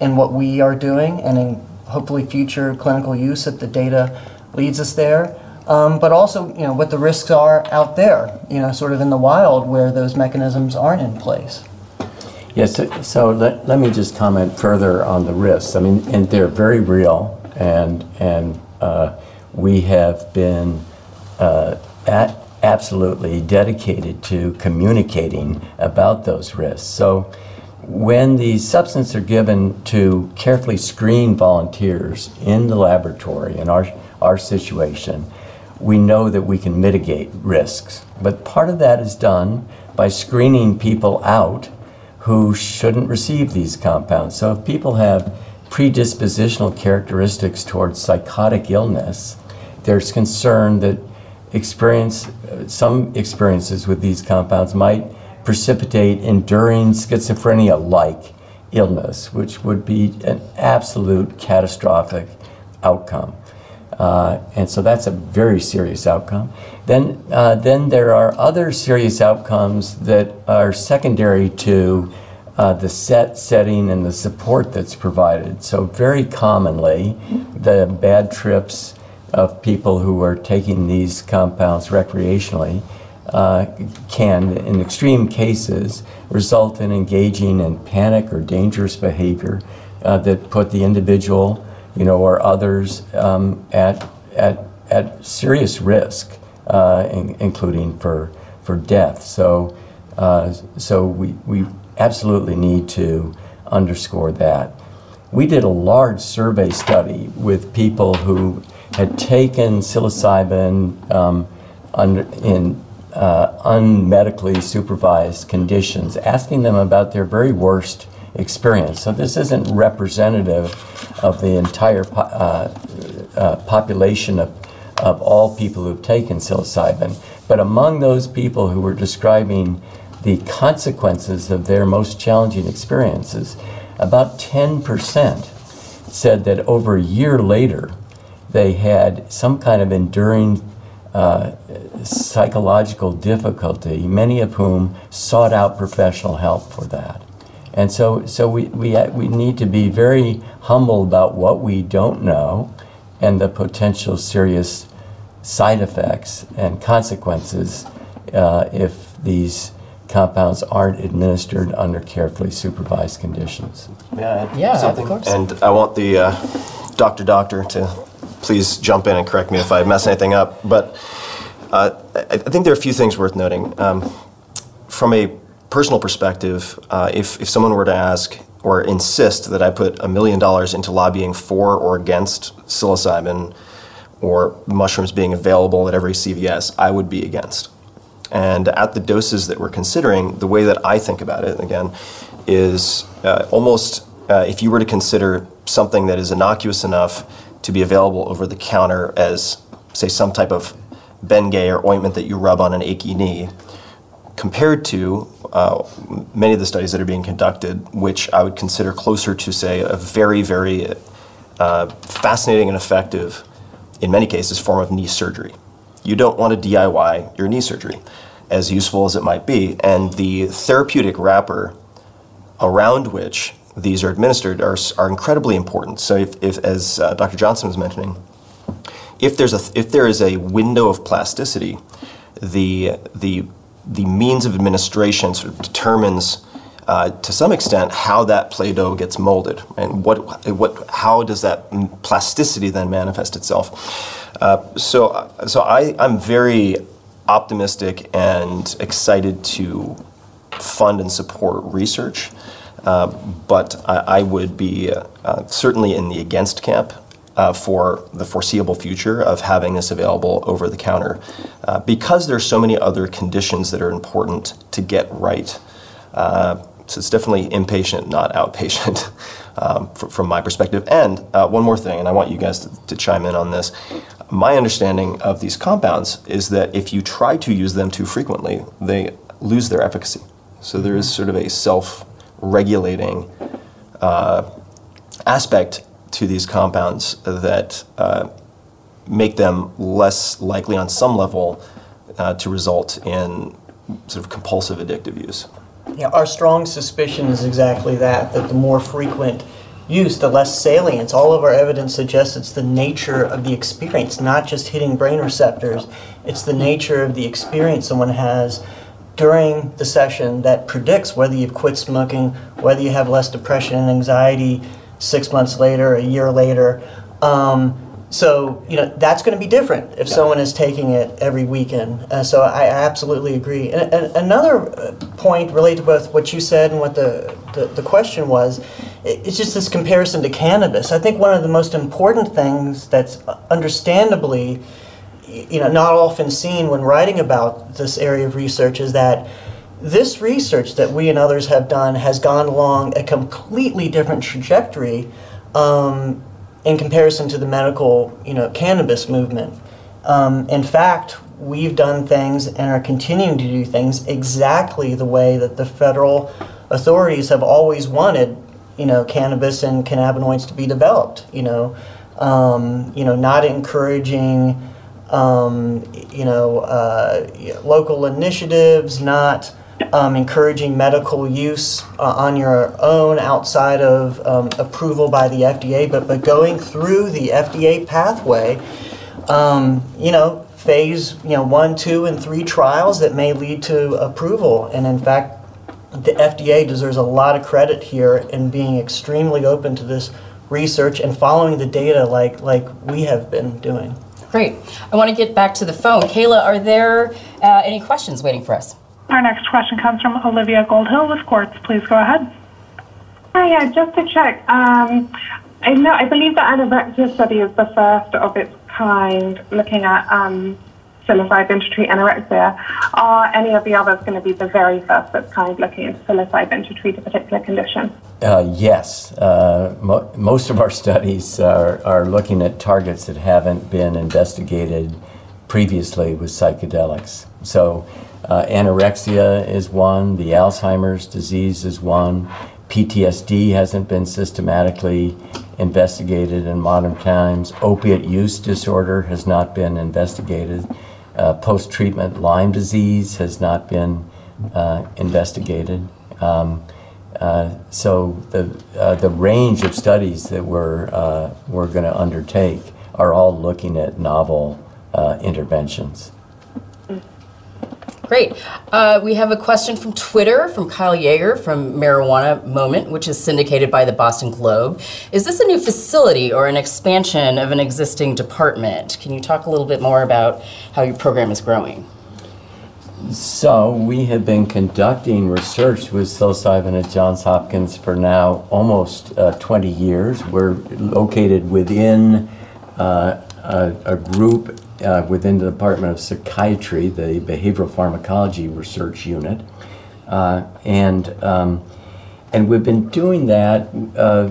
in what we are doing and in hopefully future clinical use if the data leads us there. Um, but also, you know, what the risks are out there, you know, sort of in the wild where those mechanisms aren't in place. Yes, so, so let, let me just comment further on the risks. I mean, and they're very real, and and uh, we have been uh, at absolutely dedicated to communicating about those risks. So when these substances are given to carefully screen volunteers in the laboratory in our, our situation, we know that we can mitigate risks. But part of that is done by screening people out who shouldn't receive these compounds. So if people have predispositional characteristics towards psychotic illness, there's concern that experience, some experiences with these compounds might precipitate enduring schizophrenia like illness, which would be an absolute catastrophic outcome. Uh, and so that's a very serious outcome. Then, uh, then there are other serious outcomes that are secondary to uh, the set setting and the support that's provided. So very commonly, the bad trips of people who are taking these compounds recreationally uh, can, in extreme cases, result in engaging in panic or dangerous behavior uh, that put the individual, you know, or others um, at, at, at serious risk, uh, in, including for, for death. So, uh, so we, we absolutely need to underscore that. We did a large survey study with people who had taken psilocybin um, under, in uh, unmedically supervised conditions, asking them about their very worst experience. So this isn't representative of the entire po- uh, uh, population of, of all people who've taken psilocybin, but among those people who were describing the consequences of their most challenging experiences, about 10% said that over a year later, they had some kind of enduring uh, psychological difficulty, many of whom sought out professional help for that. And so, so we, we, we need to be very humble about what we don't know and the potential serious side effects and consequences uh, if these compounds aren't administered under carefully supervised conditions. Yeah, Yeah, of course. And I want the uh, doctor doctor to please jump in and correct me if I mess anything up. But uh, I think there are a few things worth noting. Um, from a personal perspective, uh, if, if someone were to ask or insist that I put a million dollars into lobbying for or against psilocybin or mushrooms being available at every CVS, I would be against. And at the doses that we're considering, the way that I think about it, again, is uh, almost uh, if you were to consider something that is innocuous enough to be available over the counter as, say, some type of Bengay or ointment that you rub on an achy knee, compared to uh, many of the studies that are being conducted, which I would consider closer to, say, a very, very uh, fascinating and effective, in many cases, form of knee surgery. You don't want to DIY your knee surgery, as useful as it might be, and the therapeutic wrapper around which these are administered are, are incredibly important. So, if, if as uh, Dr. Johnson was mentioning, if there's a if there is a window of plasticity, the the the means of administration sort of determines uh, to some extent how that Play-Doh gets molded and what what how does that plasticity then manifest itself. Uh, so so I I'm very optimistic and excited to fund and support research. Uh, but I, I, would be uh, certainly in the against camp uh, for the foreseeable future of having this available over the counter uh, because there's so many other conditions that are important to get right. Uh, so it's definitely inpatient, not outpatient, um, from my perspective. And uh, one more thing, and I want you guys to, to chime in on this. My understanding of these compounds is that if you try to use them too frequently, they lose their efficacy. So there is sort of a self regulating uh, aspect to these compounds that uh, make them less likely on some level uh, to result in sort of compulsive addictive use. Yeah, our strong suspicion is exactly that, that the more frequent use, the less salience. All of our evidence suggests it's the nature of the experience, not just hitting brain receptors. It's the nature of the experience someone has during the session that predicts whether you've quit smoking, whether you have less depression and anxiety six months later, a year later. Um, so you know that's going to be different if someone is taking it every weekend. Uh, so I, absolutely agree. And, and, another uh, point related to both what you said and what the, the, the question was, it's just this comparison to cannabis. I think one of the most important things that's understandably you know not often seen when writing about this area of research is that this research that we and others have done has gone along a completely different trajectory um, in comparison to the medical, you know, cannabis movement. Um, in fact, we've done things and are continuing to do things exactly the way that the federal authorities have always wanted, you know, cannabis and cannabinoids to be developed. You know, um, you know, not encouraging, um, you know, uh, local initiatives, not um, encouraging medical use uh, on your own outside of um, approval by the FDA, but, but going through the FDA pathway, um, you know, phase you know one, two, and three trials that may lead to approval. And in fact, the FDA deserves a lot of credit here in being extremely open to this research and following the data like like we have been doing. Great. I want to get back to the phone. Kayla, are there uh, any questions waiting for us? Our next question comes from Olivia Goldhill with Quartz. Please go ahead. Hi, yeah, just to check. Um, I know, I believe the anorexia study is the first of its kind, looking at um, psilocybin to treat anorexia. Are any of the others going to be the very first of its kind, looking into psilocybin to treat a particular condition? Uh, yes, uh, mo- most of our studies are, are looking at targets that haven't been investigated previously with psychedelics. So uh, anorexia is one, the Alzheimer's disease is one, PTSD hasn't been systematically investigated in modern times, opiate use disorder has not been investigated, uh, post treatment Lyme disease has not been uh, investigated. Um, uh, so the, uh, the range of studies that we're, uh, we're going to undertake are all looking at novel interventions. Great. Uh, we have a question from Twitter from Kyle Jaeger from Marijuana Moment, which is syndicated by the Boston Globe. Is this a new facility or an expansion of an existing department? Can you talk a little bit more about how your program is growing? So, we have been conducting research with psilocybin at Johns Hopkins for now almost uh, 20 years. We're located within uh, a, a group uh, within the Department of Psychiatry, the Behavioral Pharmacology Research Unit. Uh, and, um, and we've been doing that uh,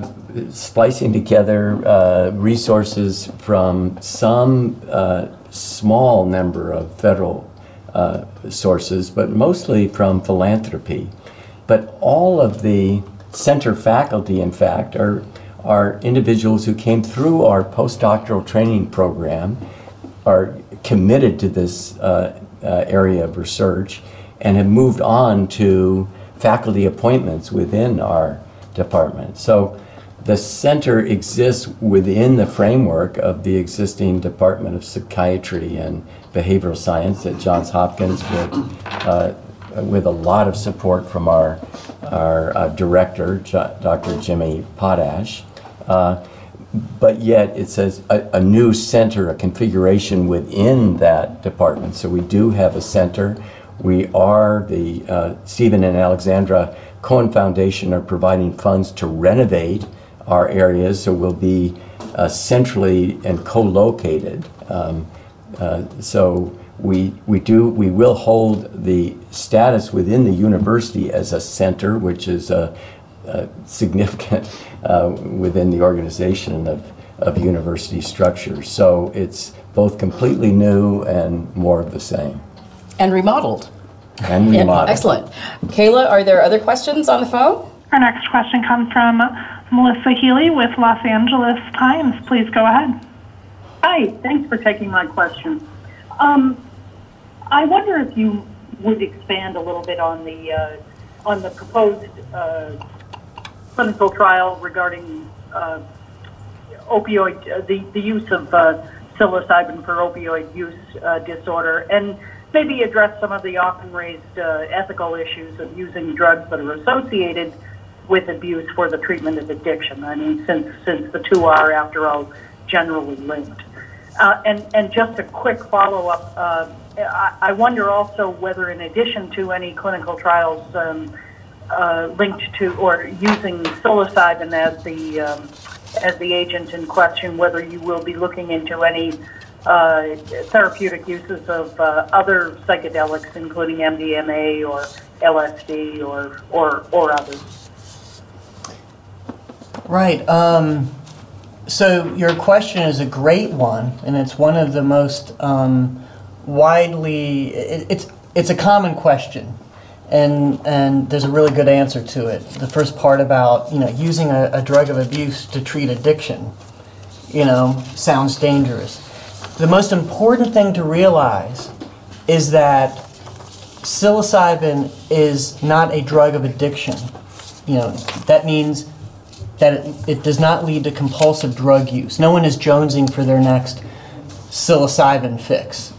splicing together uh, resources from some small number of federal uh, sources, but mostly from philanthropy. But all of the center faculty, in fact, are, are individuals who came through our postdoctoral training program, are committed to this uh, uh, area of research, and have moved on to faculty appointments within our department. So the center exists within the framework of the existing Department of Psychiatry and Behavioral Science at Johns Hopkins with, uh, with a lot of support from our, our uh, director, Dr. Jimmy Potash. Uh, but yet it says a, a, new center, a configuration within that department. So we do have a center. We are the uh, Steven and Alexandra Cohen Foundation are providing funds to renovate our areas, so we'll be uh, centrally and co-located. Um, uh, so we we do we will hold the status within the university as a center, which is a, a significant uh, within the organization of of university structures. So it's both completely new and more of the same. And remodeled. And remodeled. Excellent. Kayla, are there other questions on the phone? Our next question comes from Melissa Healy with Los Angeles Times. Please go ahead. Hi, thanks for taking my question. Um, I wonder if you would expand a little bit on the uh, on the proposed uh, clinical trial regarding uh, opioid uh, the the use of uh, psilocybin for opioid use uh, disorder and maybe address some of the often raised ethical issues of using drugs that are associated with abuse for the treatment of addiction. I mean, since since the two are, after all, generally linked. Uh, and and just a quick follow up. Uh, I, I, wonder also whether, in addition to any clinical trials um, uh, linked to or using psilocybin as the um, as the agent in question, whether you will be looking into any uh, therapeutic uses of uh, other psychedelics, including MDMA or LSD or or or others. Right. Um, so your question is a great one, and it's one of the most um, widely. It, it's it's a common question, and and there's a really good answer to it. The first part about you know using a, a drug of abuse to treat addiction, you know, sounds dangerous. The most important thing to realize is that psilocybin is not a drug of addiction. You know, that means that it, it, does not lead to compulsive drug use. No one is jonesing for their next psilocybin fix.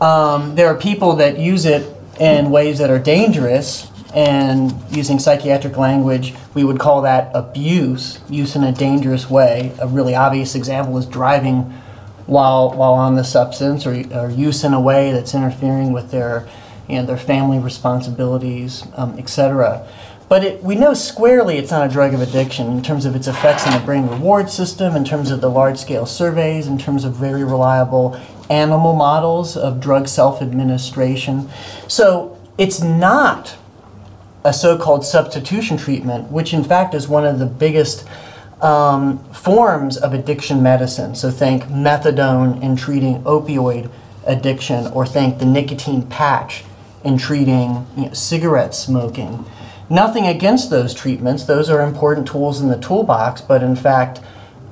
Um, there are people that use it in ways that are dangerous, and using psychiatric language, we would call that abuse, use in a dangerous way. A really obvious example is driving while while on the substance, or, or use in a way that's interfering with their you know, their family responsibilities, um, etc. But it, we know squarely it's not a drug of addiction in terms of its effects on the brain reward system, in terms of the large scale surveys, in terms of very reliable animal models of drug self administration. So it's not a so called substitution treatment, which in fact is one of the biggest um, forms of addiction medicine. So think methadone in treating opioid addiction, or think the nicotine patch in treating you know, cigarette smoking. Nothing against those treatments, those are important tools in the toolbox, but in fact,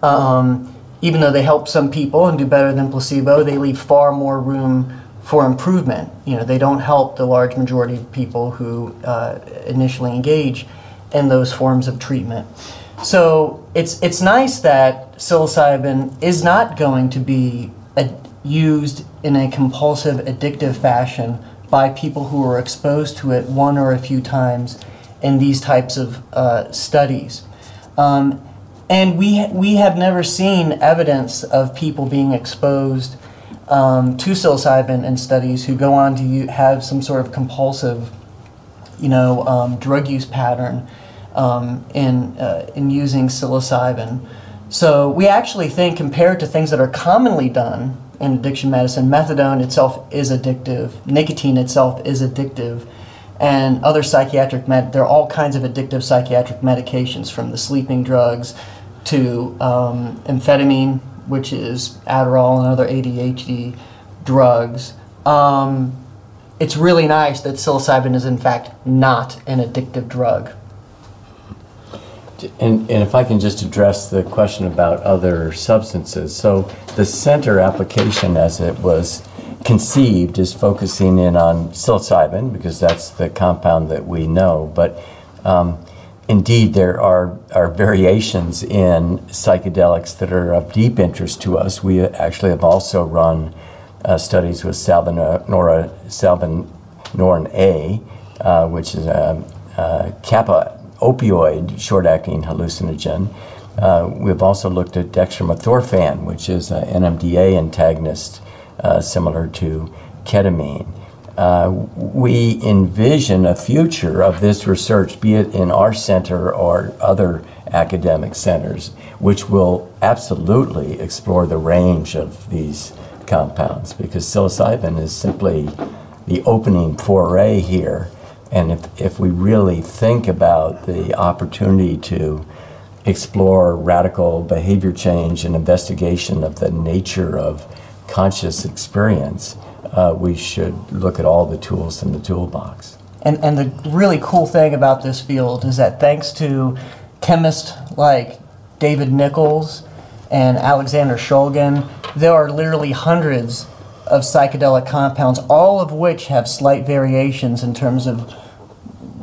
um, even though they help some people and do better than placebo, they leave far more room for improvement. You know, they don't help the large majority of people who uh, initially engage in those forms of treatment. So it's it's nice that psilocybin is not going to be a, used in a compulsive, addictive fashion by people who are exposed to it one or a few times in these types of uh, studies. Um, and we, we have never seen evidence of people being exposed um, to psilocybin in studies who go on to have some sort of compulsive, you know, um, drug use pattern um, in, uh, in using psilocybin. So we actually think, compared to things that are commonly done in addiction medicine, methadone itself is addictive, nicotine itself is addictive, and other psychiatric med. There are all kinds of addictive psychiatric medications, from the sleeping drugs to um, amphetamine, which is Adderall and other ADHD drugs. Um, it's really nice that psilocybin is in fact not an addictive drug. And, and if I can just address the question about other substances. So the center application as it was conceived as focusing in on psilocybin because that's the compound that we know. But um, indeed, there are, are variations in psychedelics that are of deep interest to us. We actually have also run uh, studies with salvinorin, A, uh, which is a, a kappa opioid short-acting hallucinogen. Uh, we've also looked at dextromethorphan, which is an NMDA antagonist uh, similar to ketamine. Uh, we envision a future of this research, be it in our center or other academic centers, which will absolutely explore the range of these compounds because psilocybin is simply the opening foray here. And if, if we really think about the opportunity to explore radical behavior change and investigation of the nature of conscious experience, uh, we should look at all the tools in the toolbox. And, and the really cool thing about this field is that thanks to chemists like David Nichols and Alexander Shulgin, there are literally hundreds of psychedelic compounds, all of which have slight variations in terms of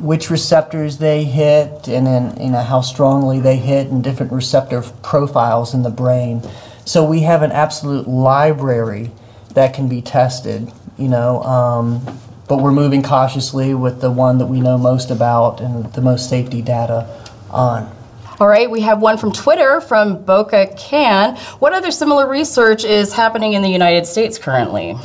which receptors they hit and then you know how strongly they hit and different receptor profiles in the brain. So we have an absolute library that can be tested, you know, um, but we're moving cautiously with the one that we know most about and the most safety data on. All right, we have one from Twitter from Boca Can. What other similar research is happening in the United States currently?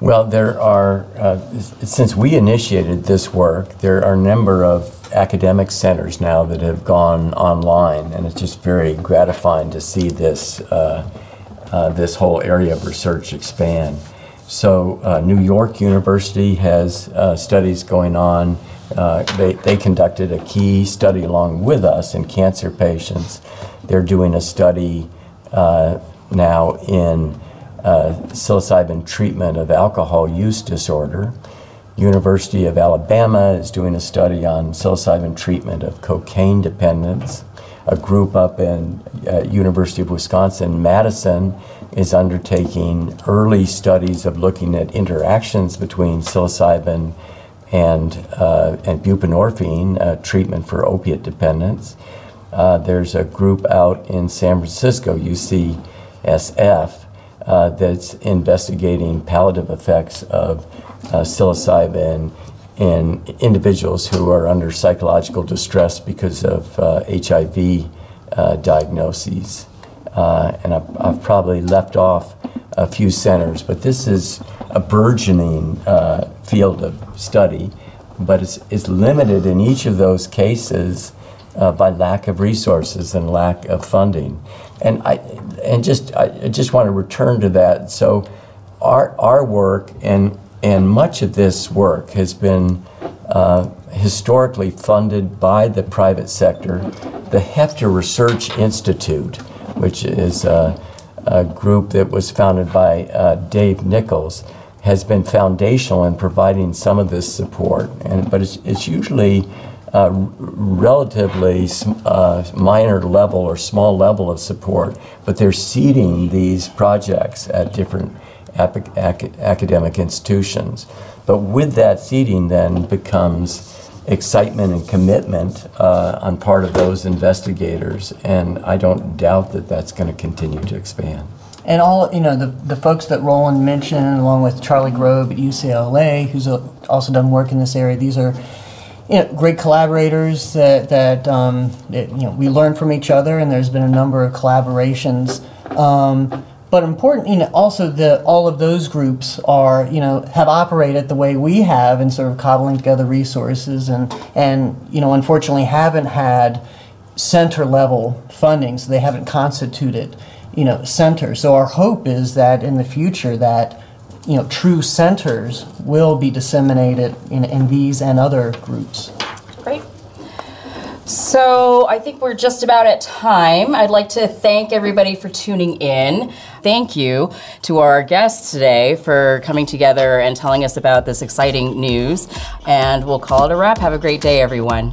Well, there are, uh, since we initiated this work, there are a number of academic centers now that have gone online, and it's just very gratifying to see this, uh, uh, this whole area of research expand. So, uh, New York University has uh, studies going on. Uh, they, they conducted a key study along with us in cancer patients. They're doing a study now in uh, psilocybin treatment of alcohol use disorder. University of Alabama is doing a study on psilocybin treatment of cocaine dependence. A group up in uh, University of Wisconsin Madison is undertaking early studies of looking at interactions between psilocybin and uh, and buprenorphine uh, treatment for opiate dependence. Uh, there's a group out in San Francisco, UCSF, uh, that's investigating palliative effects of uh, psilocybin in individuals who are under psychological distress because of uh, HIV uh, diagnoses. Uh, and I've, I've, probably left off a few centers, but this is a burgeoning uh, field of study, but it's, it's limited in each of those cases by lack of resources and lack of funding. And I, and just I just want to return to that. So, our our work and and much of this work has been uh, historically funded by the private sector. The Hefter Research Institute, which is a, a group that was founded by uh, Dave Nichols, has been foundational in providing some of this support. And but it's, it's usually uh, relatively uh, minor level or small level of support, but they're seeding these projects at different academic institutions. But with that seeding, then becomes excitement and commitment uh, on part of those investigators, and I don't doubt that that's going to continue to expand. And all you know, the, the folks that Roland mentioned, along with Charlie Grob at UCLA, who's also done work in this area, these are you know, great collaborators that, that, um, you know, we learn from each other, and there's been a number of collaborations. Um, but important, you know, also the all of those groups are, you know, have operated the way we have in sort of cobbling together resources, and and you know, unfortunately, haven't had center level funding, so they haven't constituted, you know, centers. So our hope is that in the future that you know, true centers will be disseminated in, in these and other groups. So I think we're just about at time. I'd like to thank everybody for tuning in. Thank you to our guests today for coming together and telling us about this exciting news. And we'll call it a wrap. Have a great day, everyone.